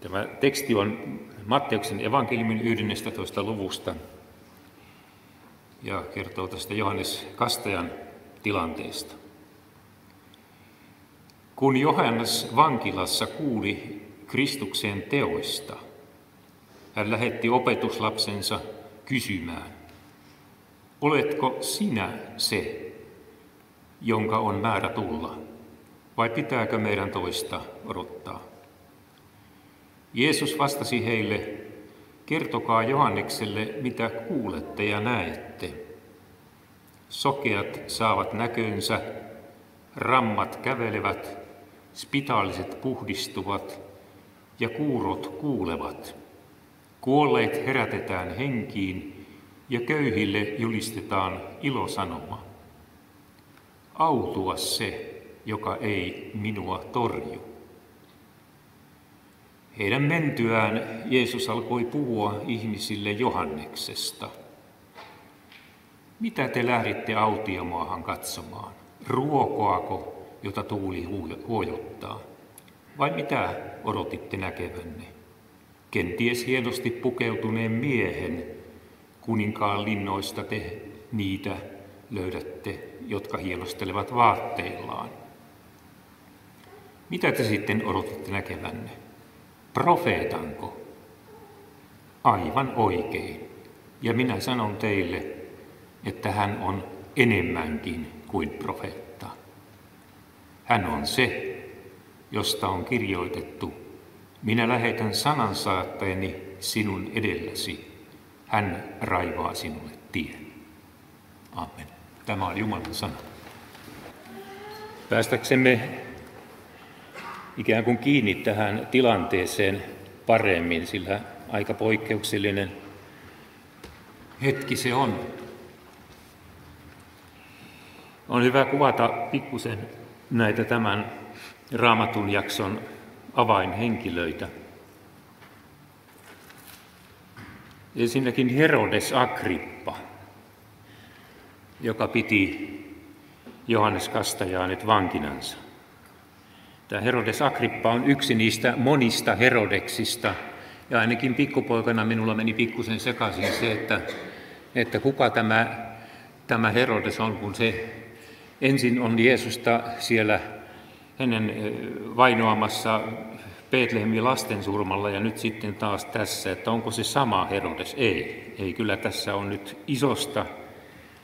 Tämä teksti on Matteuksen evankeliumin 11. luvusta ja kertoo tästä Johannes Kastajan tilanteesta. Kun Johannes vankilassa kuuli Kristuksen teoista, hän lähetti opetuslapsensa kysymään, oletko sinä se, jonka on määrä tulla, vai pitääkö meidän toista odottaa? Jeesus vastasi heille, kertokaa Johannekselle, mitä kuulette ja näette. Sokeat saavat näkönsä, rammat kävelevät, spitaaliset puhdistuvat ja kuurot kuulevat. Kuolleet herätetään henkiin ja köyhille julistetaan ilosanoma. Autua se, joka ei minua torju. Heidän mentyään Jeesus alkoi puhua ihmisille Johanneksesta. Mitä te lähditte autiomaahan katsomaan? Ruokoako, jota tuuli huojottaa? Vai mitä odotitte näkevänne? Kenties hienosti pukeutuneen miehen, kuninkaan linnoista te niitä löydätte, jotka hielostelevat vaatteillaan. Mitä te sitten odotitte näkevänne? Profeetanko? Aivan oikein. Ja minä sanon teille, että hän on enemmänkin kuin profeetta. Hän on se, josta on kirjoitettu, minä lähetän sanansaattajani sinun edelläsi. Hän raivaa sinulle tien. Amen. Tämä on Jumalan sana. Päästäksemme ikään kuin kiinni tähän tilanteeseen paremmin, sillä aika poikkeuksellinen hetki se on. On hyvä kuvata pikkusen näitä tämän raamatun jakson avainhenkilöitä. Ensinnäkin Herodes Agrippa, joka piti Johannes Kastajaa nyt vankinansa. Tämä Herodes Agrippa on yksi niistä monista Herodeksista, ja ainakin pikkupoikana minulla meni pikkusen sekaisin se, että, että kuka tämä, tämä Herodes on, kun se ensin on Jeesusta siellä hänen vainoamassa Betlehemin lastensurmalla ja nyt sitten taas tässä, että onko se sama Herodes? Ei, ei kyllä tässä on nyt isosta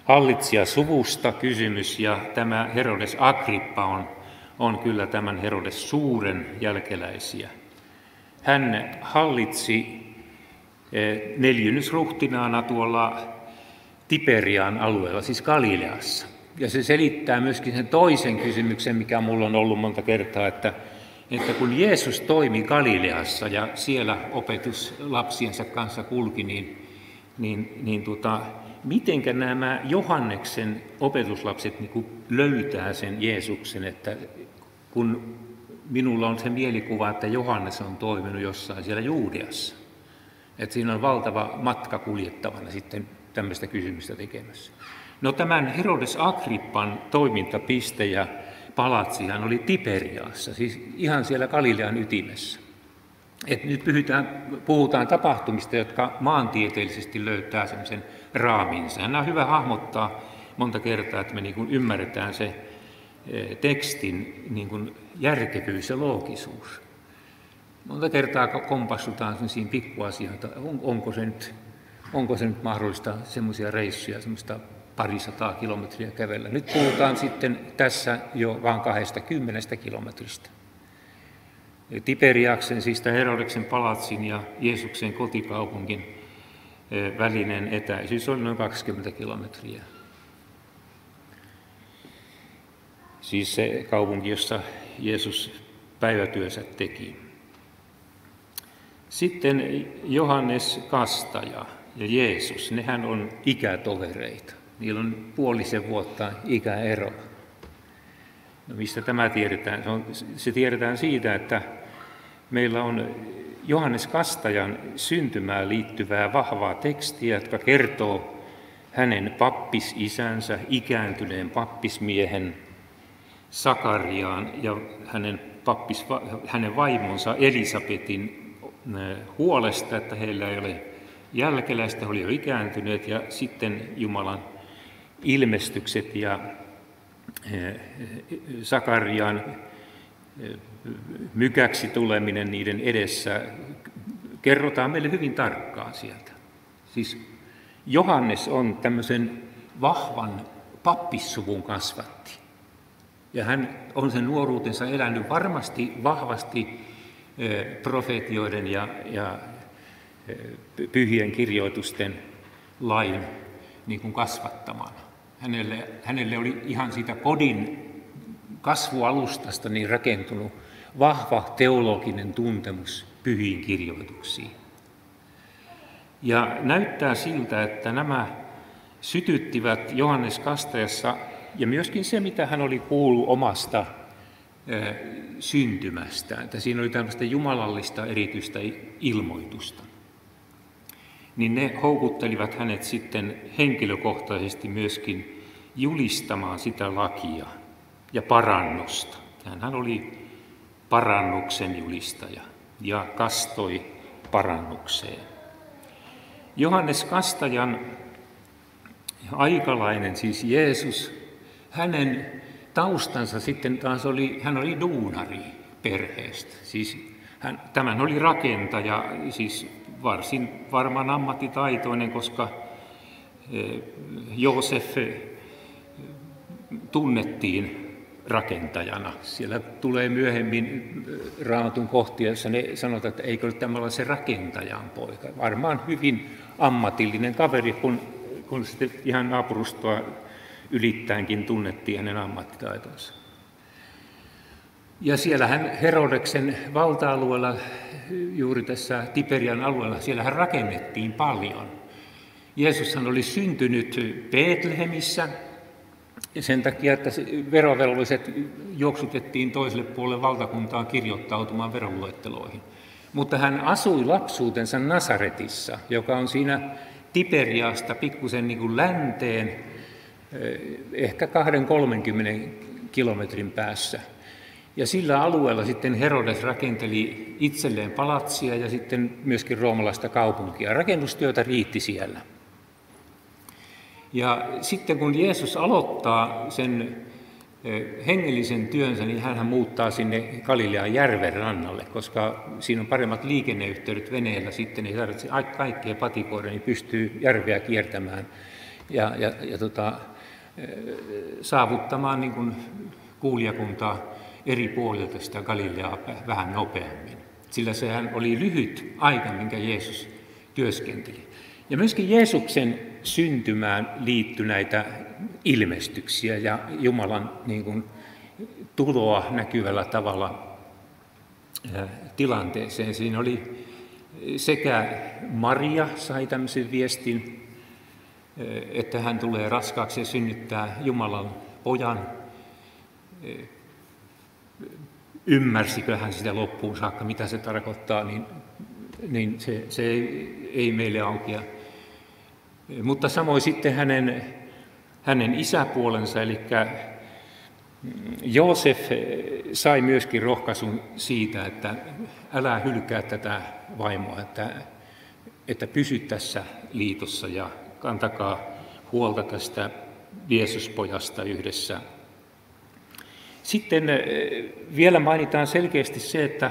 hallitsijasuvusta kysymys ja tämä Herodes Agrippa on on kyllä tämän Herodes suuren jälkeläisiä. Hän hallitsi eh, neljynnysruhtinaana tuolla Tiberian alueella, siis Galileassa. Ja se selittää myöskin sen toisen kysymyksen, mikä mulla on ollut monta kertaa, että, että kun Jeesus toimi Galileassa ja siellä opetus lapsiensa kanssa kulki, niin, niin, niin tota, mitenkä nämä Johanneksen opetuslapset niin löytää sen Jeesuksen, että kun minulla on se mielikuva, että Johannes on toiminut jossain siellä Juudeassa. Että siinä on valtava matka kuljettavana sitten tämmöistä kysymystä tekemässä. No tämän Herodes Agrippan toimintapiste ja palatsihan oli Tiberiassa, siis ihan siellä Galilean ytimessä. Et nyt puhutaan, puhutaan tapahtumista, jotka maantieteellisesti löytää sen raaminsa. Nämä on hyvä hahmottaa monta kertaa, että me niin ymmärretään se tekstin niin kuin järkevyys ja loogisuus. Monta kertaa kompassutaan sellaisiin pikkuasioita, on, onko, se nyt, onko se nyt mahdollista semmoisia reissuja, semmoista parisataa kilometriä kävellä. Nyt puhutaan sitten tässä jo vain kahdesta kymmenestä kilometristä. Tiberiaksen, siis Herodeksen palatsin ja Jeesuksen kotikaupungin eh, välinen etäisyys on noin 20 kilometriä. Siis se kaupunki, jossa Jeesus päivätyönsä teki. Sitten Johannes Kastaja ja Jeesus, nehän on ikätovereita. Niillä on puolisen vuotta ikäero. No mistä tämä tiedetään? Se, on, se tiedetään siitä, että meillä on Johannes Kastajan syntymään liittyvää vahvaa tekstiä, jotka kertoo hänen pappisisänsä, ikääntyneen pappismiehen Sakariaan ja hänen pappis hänen vaimonsa Elisabetin huolesta, että heillä ei ole jälkeläistä, oli jo ikääntyneet, ja sitten Jumalan ilmestykset ja Sakarian mykäksi tuleminen niiden edessä kerrotaan meille hyvin tarkkaan sieltä. Siis Johannes on tämmöisen vahvan pappissuvun kasvatti. Ja hän on sen nuoruutensa elänyt varmasti vahvasti profetioiden ja, ja pyhien kirjoitusten lain niin kuin kasvattamana. Hänelle, hänelle oli ihan siitä kodin kasvualustasta niin rakentunut vahva teologinen tuntemus pyhiin kirjoituksiin. Ja näyttää siltä, että nämä sytyttivät Johannes Kastajassa ja myöskin se, mitä hän oli kuullut omasta syntymästä, että siinä oli tällaista jumalallista erityistä ilmoitusta, niin ne houkuttelivat hänet sitten henkilökohtaisesti myöskin julistamaan sitä lakia ja parannusta. Hän oli parannuksen julistaja ja kastoi parannukseen. Johannes Kastajan aikalainen, siis Jeesus, hänen taustansa sitten taas oli, hän oli duunari perheestä. Siis hän, tämän oli rakentaja, siis varsin varmaan ammattitaitoinen, koska eh, Joosef eh, tunnettiin rakentajana. Siellä tulee myöhemmin eh, raamatun kohtia, jossa ne sanotaan, että eikö ole tämä se rakentajan poika. Varmaan hyvin ammatillinen kaveri, kun, kun sitten ihan naapurustoa ylittäenkin tunnettiin hänen ammattitaitonsa. Ja siellähän Herodeksen valta-alueella, juuri tässä Tiberian alueella, siellähän rakennettiin paljon. Jeesushan oli syntynyt Betlehemissä, sen takia, että verovelvolliset juoksutettiin toiselle puolelle valtakuntaa kirjoittautumaan veroluetteloihin. Mutta hän asui lapsuutensa Nasaretissa, joka on siinä Tiberiasta pikkusen niin kuin länteen, ehkä 2-30 kilometrin päässä. Ja sillä alueella sitten Herodes rakenteli itselleen palatsia ja sitten myöskin roomalaista kaupunkia. Rakennustyötä riitti siellä. Ja sitten kun Jeesus aloittaa sen hengellisen työnsä, niin hän muuttaa sinne Galilean järven rannalle, koska siinä on paremmat liikenneyhteydet veneellä sitten, ei tarvitse kaikkea patikoida, niin pystyy järveä kiertämään ja, ja, ja tota, saavuttamaan niin kuin kuulijakuntaa eri puolilta sitä Galileaa vähän nopeammin. Sillä sehän oli lyhyt aika, minkä Jeesus työskenteli. Ja myöskin Jeesuksen syntymään liittyi näitä ilmestyksiä ja Jumalan niin kuin, tuloa näkyvällä tavalla tilanteeseen. Siinä oli sekä Maria sai tämmöisen viestin, että hän tulee raskaaksi ja synnyttää Jumalan pojan. Ymmärsikö hän sitä loppuun saakka, mitä se tarkoittaa, niin, niin se, se ei, ei meille aukea. Mutta samoin sitten hänen, hänen isäpuolensa, eli Joosef sai myöskin rohkaisun siitä, että älä hylkää tätä vaimoa, että, että pysy tässä liitossa ja kantakaa huolta tästä Jeesuspojasta yhdessä. Sitten vielä mainitaan selkeästi se, että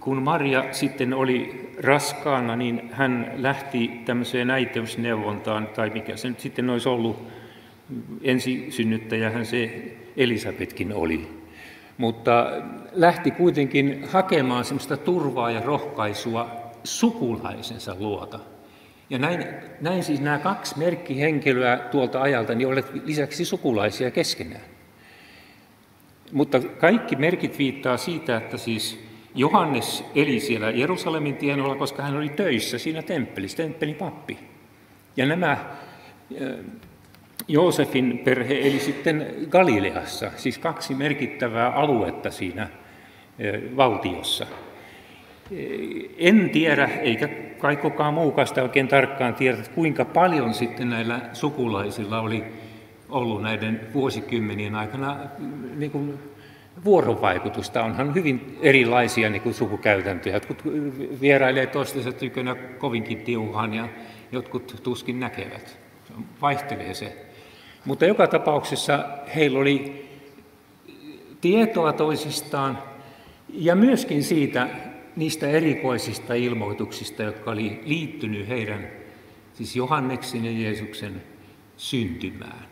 kun Maria sitten oli raskaana, niin hän lähti tämmöiseen äitiysneuvontaan, tai mikä se nyt sitten olisi ollut, ensisynnyttäjähän se Elisabetkin oli. Mutta lähti kuitenkin hakemaan semmoista turvaa ja rohkaisua sukulaisensa luota. Ja näin, näin siis nämä kaksi merkkihenkilöä tuolta ajalta niin olet lisäksi sukulaisia keskenään. Mutta kaikki merkit viittaa siitä, että siis Johannes eli siellä Jerusalemin tienoilla, koska hän oli töissä siinä temppelissä, temppelin pappi. Ja nämä Joosefin perhe eli sitten Galileassa, siis kaksi merkittävää aluetta siinä valtiossa. En tiedä, eikä kai kukaan muukaan sitä oikein tarkkaan tiedä, kuinka paljon sitten näillä sukulaisilla oli ollut näiden vuosikymmenien aikana niin kuin vuorovaikutusta. Onhan hyvin erilaisia niin kuin sukukäytäntöjä. Jotkut vierailee toistensa tykönä kovinkin tiuhaan ja jotkut tuskin näkevät. Vaihtelee se. Mutta joka tapauksessa heillä oli tietoa toisistaan ja myöskin siitä niistä erikoisista ilmoituksista, jotka oli liittynyt heidän, siis Johanneksen ja Jeesuksen syntymään.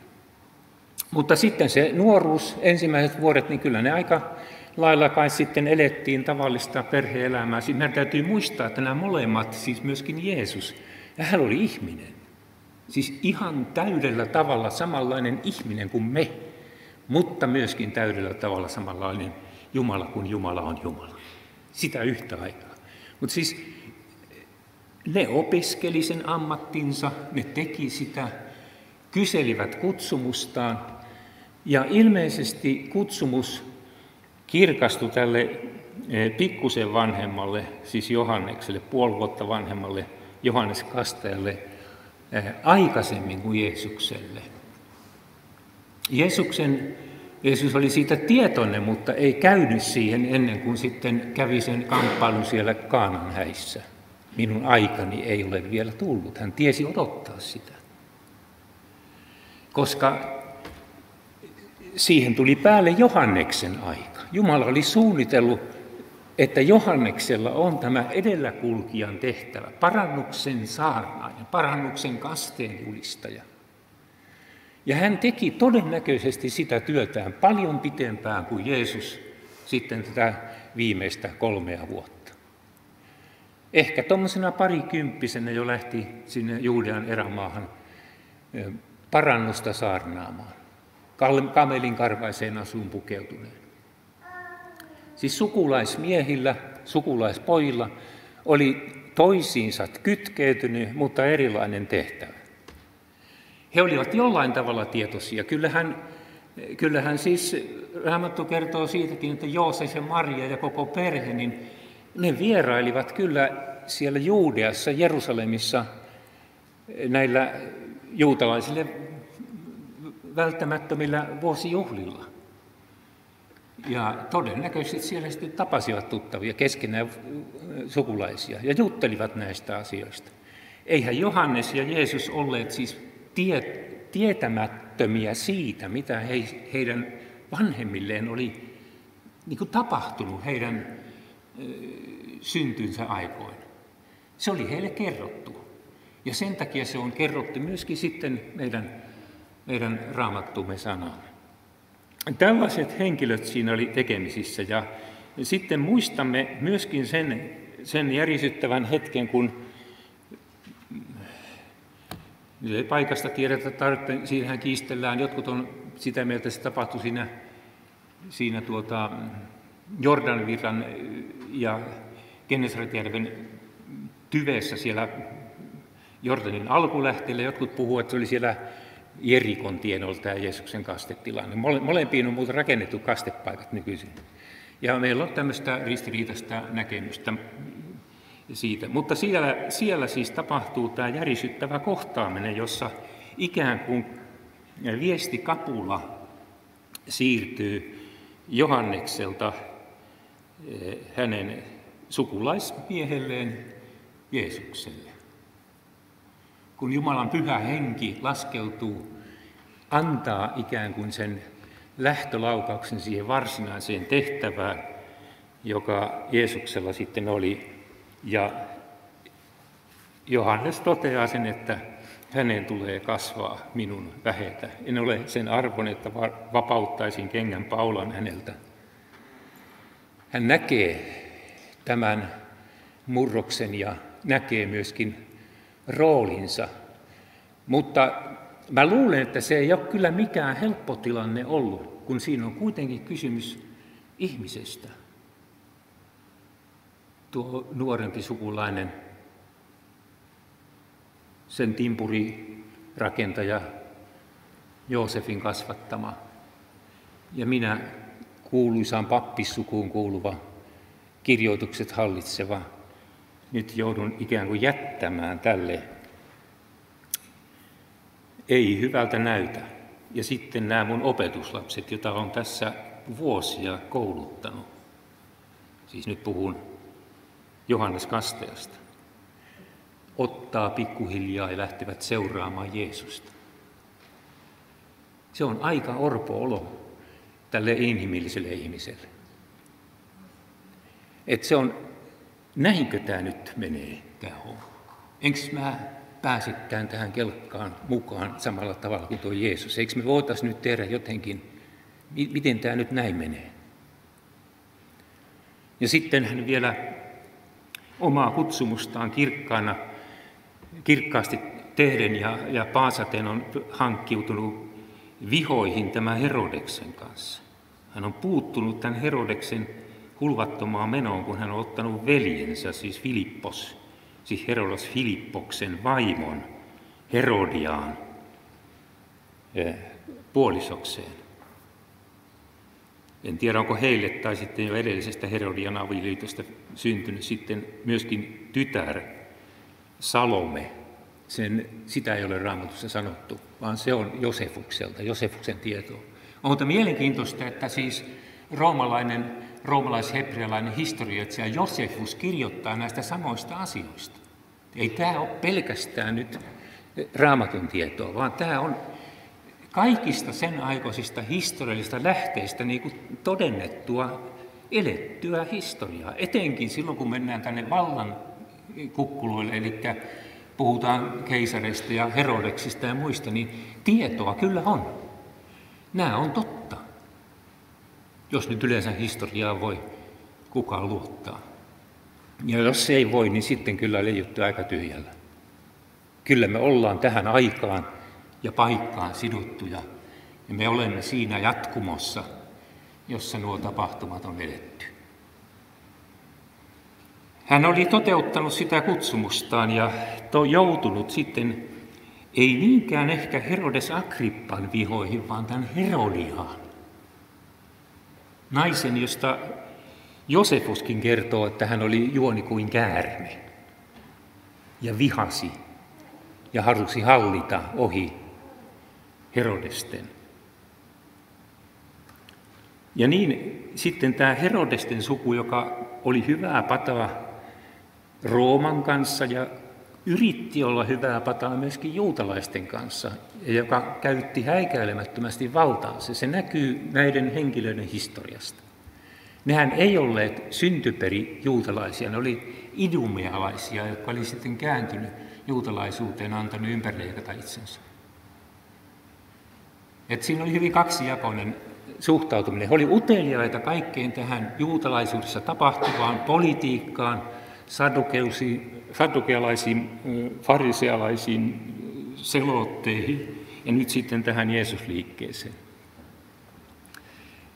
Mutta sitten se nuoruus, ensimmäiset vuodet, niin kyllä ne aika lailla kai sitten elettiin tavallista perheelämää. Siis meidän täytyy muistaa, että nämä molemmat, siis myöskin Jeesus, hän oli ihminen. Siis ihan täydellä tavalla samanlainen ihminen kuin me, mutta myöskin täydellä tavalla samanlainen Jumala kuin Jumala on Jumala. Sitä yhtä aikaa. Mutta siis ne opiskeli sen ammattinsa, ne teki sitä, kyselivät kutsumustaan, ja ilmeisesti kutsumus kirkastui tälle eh, pikkusen vanhemmalle, siis Johannekselle, puoli vuotta vanhemmalle Johannes Kastajalle, eh, aikaisemmin kuin Jeesukselle. Jeesuksen, Jeesus oli siitä tietoinen, mutta ei käynyt siihen ennen kuin sitten kävi sen kamppailun siellä Kaanan häissä. Minun aikani ei ole vielä tullut. Hän tiesi odottaa sitä. Koska siihen tuli päälle Johanneksen aika. Jumala oli suunnitellut, että Johanneksella on tämä edelläkulkijan tehtävä, parannuksen saarnaaja, parannuksen kasteen julistaja. Ja hän teki todennäköisesti sitä työtään paljon pitempään kuin Jeesus sitten tätä viimeistä kolmea vuotta. Ehkä tuommoisena parikymppisenä jo lähti sinne Juudean erämaahan parannusta saarnaamaan kamelin karvaiseen asuun pukeutuneen. Siis sukulaismiehillä, sukulaispojilla oli toisiinsa kytkeytynyt, mutta erilainen tehtävä. He olivat jollain tavalla tietoisia. Kyllähän, kyllähän siis Raamattu kertoo siitäkin, että Joosef ja Maria ja koko perhe, niin ne vierailivat kyllä siellä Juudeassa, Jerusalemissa näillä juutalaisille välttämättömillä vuosijuhlilla. Ja todennäköisesti siellä sitten tapasivat tuttavia keskenään sukulaisia ja juttelivat näistä asioista. Eihän Johannes ja Jeesus olleet siis tie, tietämättömiä siitä, mitä he, heidän vanhemmilleen oli niin kuin tapahtunut heidän syntynsä aikoina. Se oli heille kerrottu. Ja sen takia se on kerrottu myöskin sitten meidän meidän raamattumme sanaan. Tällaiset henkilöt siinä oli tekemisissä ja sitten muistamme myöskin sen, sen järisyttävän hetken, kun ei paikasta tiedetä tarpeen, siinähän kiistellään, jotkut on sitä mieltä, että se tapahtui siinä, siinä tuota, Jordanvirran ja Kennesretjärven tyveessä siellä Jordanin alkulähteellä. Jotkut puhuvat, että se oli siellä Jerikon tienoilta tämä Jeesuksen kastetilanne. Molempiin on muuten rakennettu kastepaikat nykyisin. Ja meillä on tämmöistä ristiriitaista näkemystä siitä. Mutta siellä, siellä siis tapahtuu tämä järisyttävä kohtaaminen, jossa ikään kuin viestikapula siirtyy Johannekselta eh, hänen sukulaismiehelleen Jeesukselle kun Jumalan pyhä henki laskeutuu, antaa ikään kuin sen lähtölaukauksen siihen varsinaiseen tehtävään, joka Jeesuksella sitten oli. Ja Johannes toteaa sen, että hänen tulee kasvaa minun vähetä. En ole sen arvon, että vapauttaisin kengän paulan häneltä. Hän näkee tämän murroksen ja näkee myöskin roolinsa. Mutta mä luulen, että se ei ole kyllä mikään helppo tilanne ollut, kun siinä on kuitenkin kysymys ihmisestä. Tuo nuorempi sukulainen, sen timpurirakentaja, Joosefin kasvattama, ja minä kuuluisaan pappissukuun kuuluva, kirjoitukset hallitseva nyt joudun ikään kuin jättämään tälle. Ei hyvältä näytä. Ja sitten nämä mun opetuslapset, joita on tässä vuosia kouluttanut. Siis nyt puhun Johannes Kastajasta. Ottaa pikkuhiljaa ja lähtevät seuraamaan Jeesusta. Se on aika orpo olo tälle inhimilliselle ihmiselle. Että se on, näinkö tämä nyt menee, tämä homma? Enkö mä pääsekään tähän kelkkaan mukaan samalla tavalla kuin tuo Jeesus? Eikö me voitaisiin nyt tehdä jotenkin, miten tämä nyt näin menee? Ja sitten hän vielä omaa kutsumustaan kirkkaana, kirkkaasti tehden ja, ja paasaten on hankkiutunut vihoihin tämän Herodeksen kanssa. Hän on puuttunut tämän Herodeksen hulvattomaan menoon, kun hän on ottanut veljensä, siis Filippos, siis Herodos Filippoksen vaimon, Herodiaan, eh, puolisokseen. En tiedä, onko heille tai sitten jo edellisestä Herodian avioliitosta syntynyt sitten myöskin tytär Salome. Sen, sitä ei ole raamatussa sanottu, vaan se on Josefukselta, Josefuksen tietoa. On mutta mielenkiintoista, että siis roomalainen, roomalais-hebrealainen historioitsija Josefus kirjoittaa näistä samoista asioista. Ei tämä ole pelkästään nyt raamatun tietoa, vaan tämä on kaikista sen aikaisista historiallisista lähteistä niin kuin todennettua, elettyä historiaa. Etenkin silloin, kun mennään tänne vallan kukkuloille, eli puhutaan keisareista ja Herodeksista ja muista, niin tietoa kyllä on. Nämä on totta, jos nyt yleensä historiaa voi kukaan luottaa. Ja jos se ei voi, niin sitten kyllä leijuttu aika tyhjällä. Kyllä me ollaan tähän aikaan ja paikkaan sidottuja. Ja me olemme siinä jatkumossa, jossa nuo tapahtumat on edetty. Hän oli toteuttanut sitä kutsumustaan ja to joutunut sitten ei niinkään ehkä Herodes Agrippan vihoihin, vaan tämän Herodiaan. Naisen, josta Josefuskin kertoo, että hän oli juoni kuin käärme ja vihasi ja halusi hallita ohi Herodesten. Ja niin sitten tämä Herodesten suku, joka oli hyvää pataa Rooman kanssa ja yritti olla hyvää pataa myöskin juutalaisten kanssa, ja joka käytti häikäilemättömästi valtaansa. Se näkyy näiden henkilöiden historiasta. Nehän ei olleet syntuperi juutalaisia, ne oli idumealaisia, jotka oli sitten kääntynyt juutalaisuuteen antanut ympärileikata itsensä. Et siinä oli hyvin kaksijakoinen suhtautuminen. He oli uteliaita kaikkeen tähän juutalaisuudessa tapahtuvaan politiikkaan, sadukealaisiin, farisealaisiin selotteihin ja nyt sitten tähän Jeesusliikkeeseen.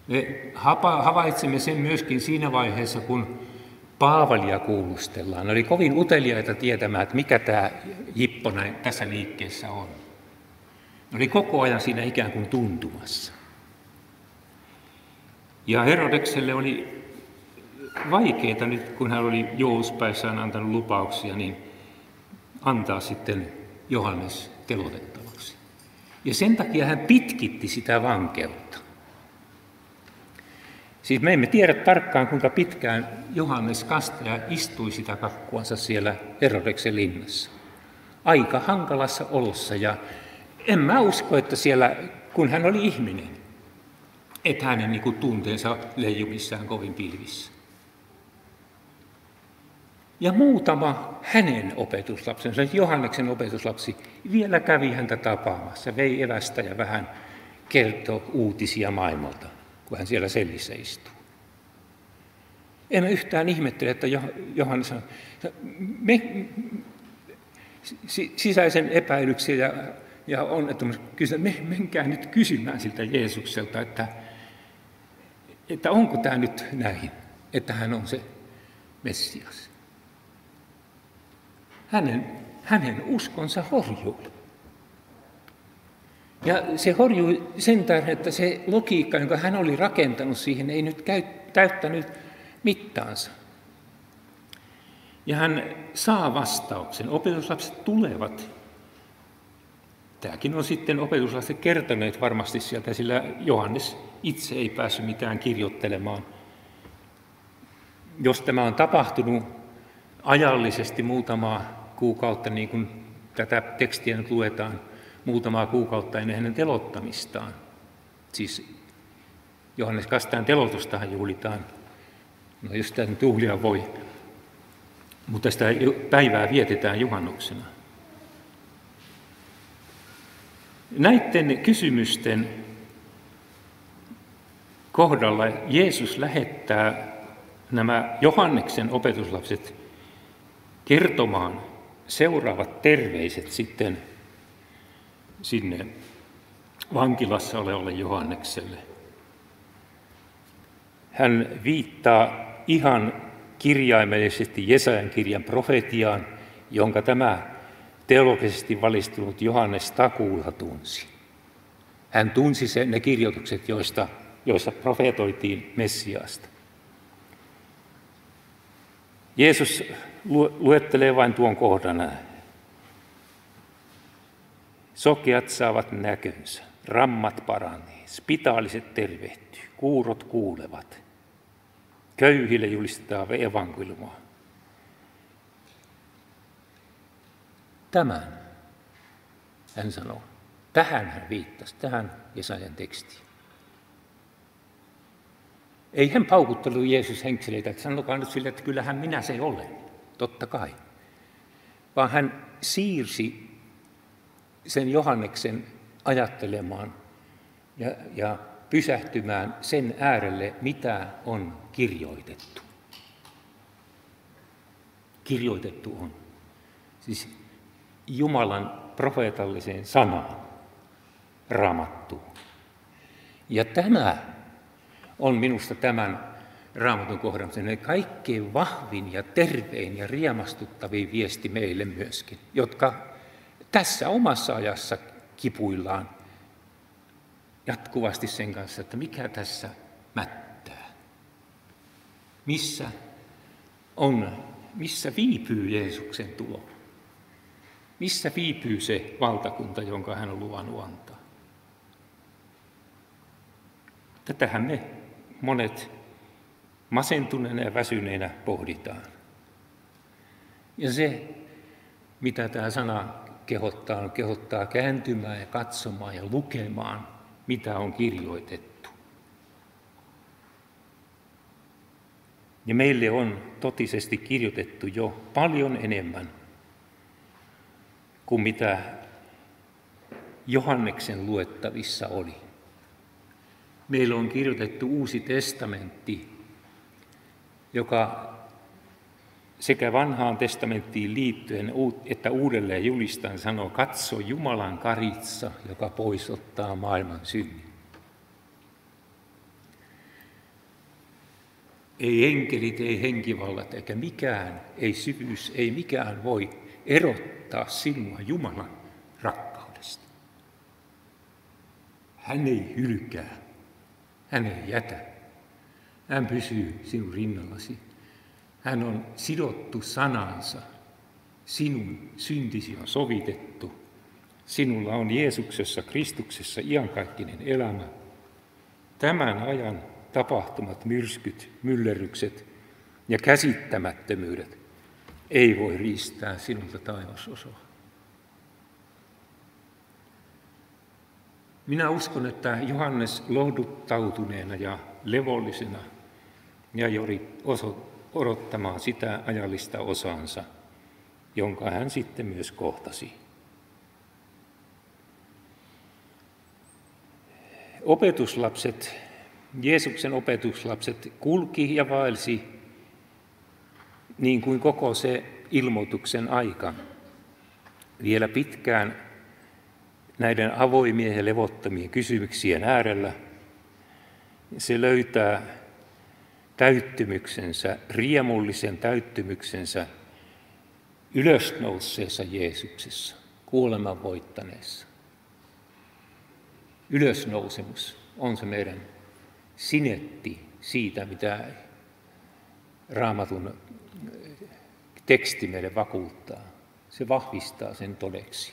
Me havaitsemme sen myöskin siinä vaiheessa, kun Paavalia kuulustellaan. Ne oli kovin uteliaita tietämään, että mikä tämä Jippo tässä liikkeessä on. Ne oli koko ajan siinä ikään kuin tuntumassa. Ja Herodekselle oli vaikeaa nyt, kun hän oli jouspäissään antanut lupauksia, niin antaa sitten Johannes telotettavaksi. Ja sen takia hän pitkitti sitä vankeutta. Siis me emme tiedä tarkkaan, kuinka pitkään Johannes Kastaja istui sitä kakkuansa siellä Herodeksen linnassa. Aika hankalassa olossa ja en mä usko, että siellä, kun hän oli ihminen, että hänen niin kuin, tunteensa leijumissaan kovin pilvissä. Ja muutama hänen opetuslapsensa, Johanneksen opetuslapsi, vielä kävi häntä tapaamassa, vei evästä ja vähän kertoi uutisia maailmalta, kun hän siellä sellissä istuu. Emme yhtään ihmettele, että Johannes sanoi, me, sisäisen epäilyksen ja, ja onnettomuus kysyä, me, menkää nyt kysymään siltä Jeesukselta, että, että onko tämä nyt näin, että hän on se Messias. Hänen, hänen uskonsa horjuu. Ja se horjui sen tähden, että se logiikka, jonka hän oli rakentanut siihen, ei nyt käy, täyttänyt mittaansa. Ja hän saa vastauksen. Opetuslapset tulevat. Tämäkin on sitten opetuslapset kertoneet varmasti sieltä, sillä Johannes itse ei päässyt mitään kirjoittelemaan. Jos tämä on tapahtunut ajallisesti muutama kuukautta, niin kuin tätä tekstiä nyt luetaan, muutamaa kuukautta ennen hänen telottamistaan, siis Johannes Kastaan telotustahan juhlitaan, no jos sitä nyt juhlia voi, mutta sitä päivää vietetään juhannuksena. Näiden kysymysten kohdalla Jeesus lähettää nämä Johanneksen opetuslapset kertomaan seuraavat terveiset sitten sinne vankilassa olevalle Johannekselle. Hän viittaa ihan kirjaimellisesti Jesajan kirjan profetiaan, jonka tämä teologisesti valistunut Johannes takuulla tunsi. Hän tunsi sen, ne kirjoitukset, joista, joissa profetoitiin Messiaasta. Jeesus luettelee vain tuon kohdan. Sokeat saavat näkönsä, rammat paranee, spitaaliset tervehtyy, kuurot kuulevat. Köyhille julistetaan evankeliumia. Tämän hän sanoo. Tähän hän viittasi, tähän Jesajan tekstiin. Ei hän paukuttelu Jeesus henkseleitä, että sanokaa nyt sille, että kyllähän minä se olen, totta kai. Vaan hän siirsi sen Johanneksen ajattelemaan ja, ja pysähtymään sen äärelle, mitä on kirjoitettu. Kirjoitettu on. Siis Jumalan profeetalliseen sanaan, raamattuun. Ja tämä on minusta tämän raamatun kohdan sen kaikkein vahvin ja tervein ja riemastuttavin viesti meille myöskin, jotka tässä omassa ajassa kipuillaan jatkuvasti sen kanssa, että mikä tässä mättää. Missä on, missä viipyy Jeesuksen tulo? Missä viipyy se valtakunta, jonka hän on luvannut antaa? Tätähän me monet masentuneena ja väsyneenä pohditaan. Ja se, mitä tämä sana kehottaa, on kehottaa kääntymään ja katsomaan ja lukemaan, mitä on kirjoitettu. Ja meille on totisesti kirjoitettu jo paljon enemmän kuin mitä Johanneksen luettavissa oli. Meillä on kirjoitettu uusi testamentti, joka sekä vanhaan testamenttiin liittyen että uudelleen julistan sanoo, katso Jumalan karitsa, joka poisottaa maailman synnin. Ei enkelit, ei henkivallat eikä mikään, ei syvyys, ei mikään voi erottaa sinua Jumalan rakkaudesta. Hän ei hylkää, hän ei jätä. Hän pysyy sinun rinnallasi. Hän on sidottu sanansa. Sinun syntisi on sovitettu. Sinulla on Jeesuksessa, Kristuksessa iankaikkinen elämä. Tämän ajan tapahtumat, myrskyt, myllerrykset ja käsittämättömyydet ei voi riistää sinulta taivasosoa. Minä uskon, että Johannes lohduttautuneena ja levollisena ja jori odottamaan sitä ajallista osaansa, jonka hän sitten myös kohtasi. Opetuslapset, Jeesuksen opetuslapset kulki ja vaelsi niin kuin koko se ilmoituksen aika. Vielä pitkään näiden avoimien ja levottomien kysymyksien äärellä se löytää täyttymyksensä, riemullisen täyttymyksensä ylösnousseessa Jeesuksessa, kuoleman voittaneessa. Ylösnousemus on se meidän sinetti siitä, mitä raamatun teksti meille vakuuttaa. Se vahvistaa sen todeksi.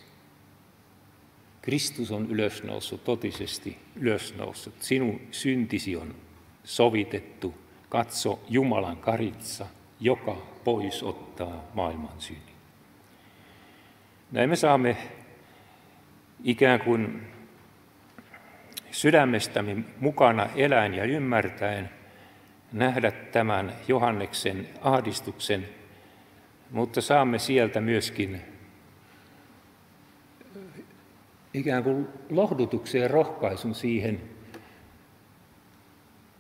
Kristus on ylösnoussut, totisesti ylösnoussut. Sinun syntisi on sovitettu. Katso Jumalan karitsa, joka pois ottaa maailman synnin. Näin me saamme ikään kuin sydämestämme mukana eläin ja ymmärtäen nähdä tämän Johanneksen ahdistuksen, mutta saamme sieltä myöskin ikään kuin lohdutuksen ja rohkaisun siihen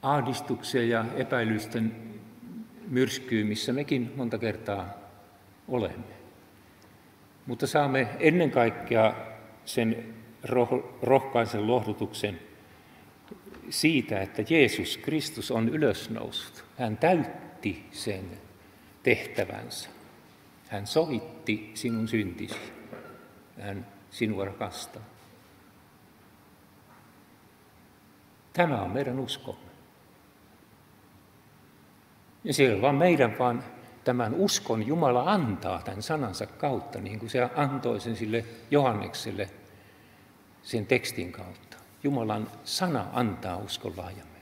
ahdistukseen ja epäilysten myrskyyn, missä mekin monta kertaa olemme. Mutta saamme ennen kaikkea sen rohkaisen lohdutuksen siitä, että Jeesus Kristus on ylösnoussut. Hän täytti sen tehtävänsä. Hän sovitti sinun syntisi. Hän sinua rakastaa. Tämä on meidän uskomme. Ja siellä vaan meidän vaan tämän uskon Jumala antaa tämän sanansa kautta, niin kuin se antoi sen sille Johannekselle sen tekstin kautta. Jumalan sana antaa uskon lahjamme.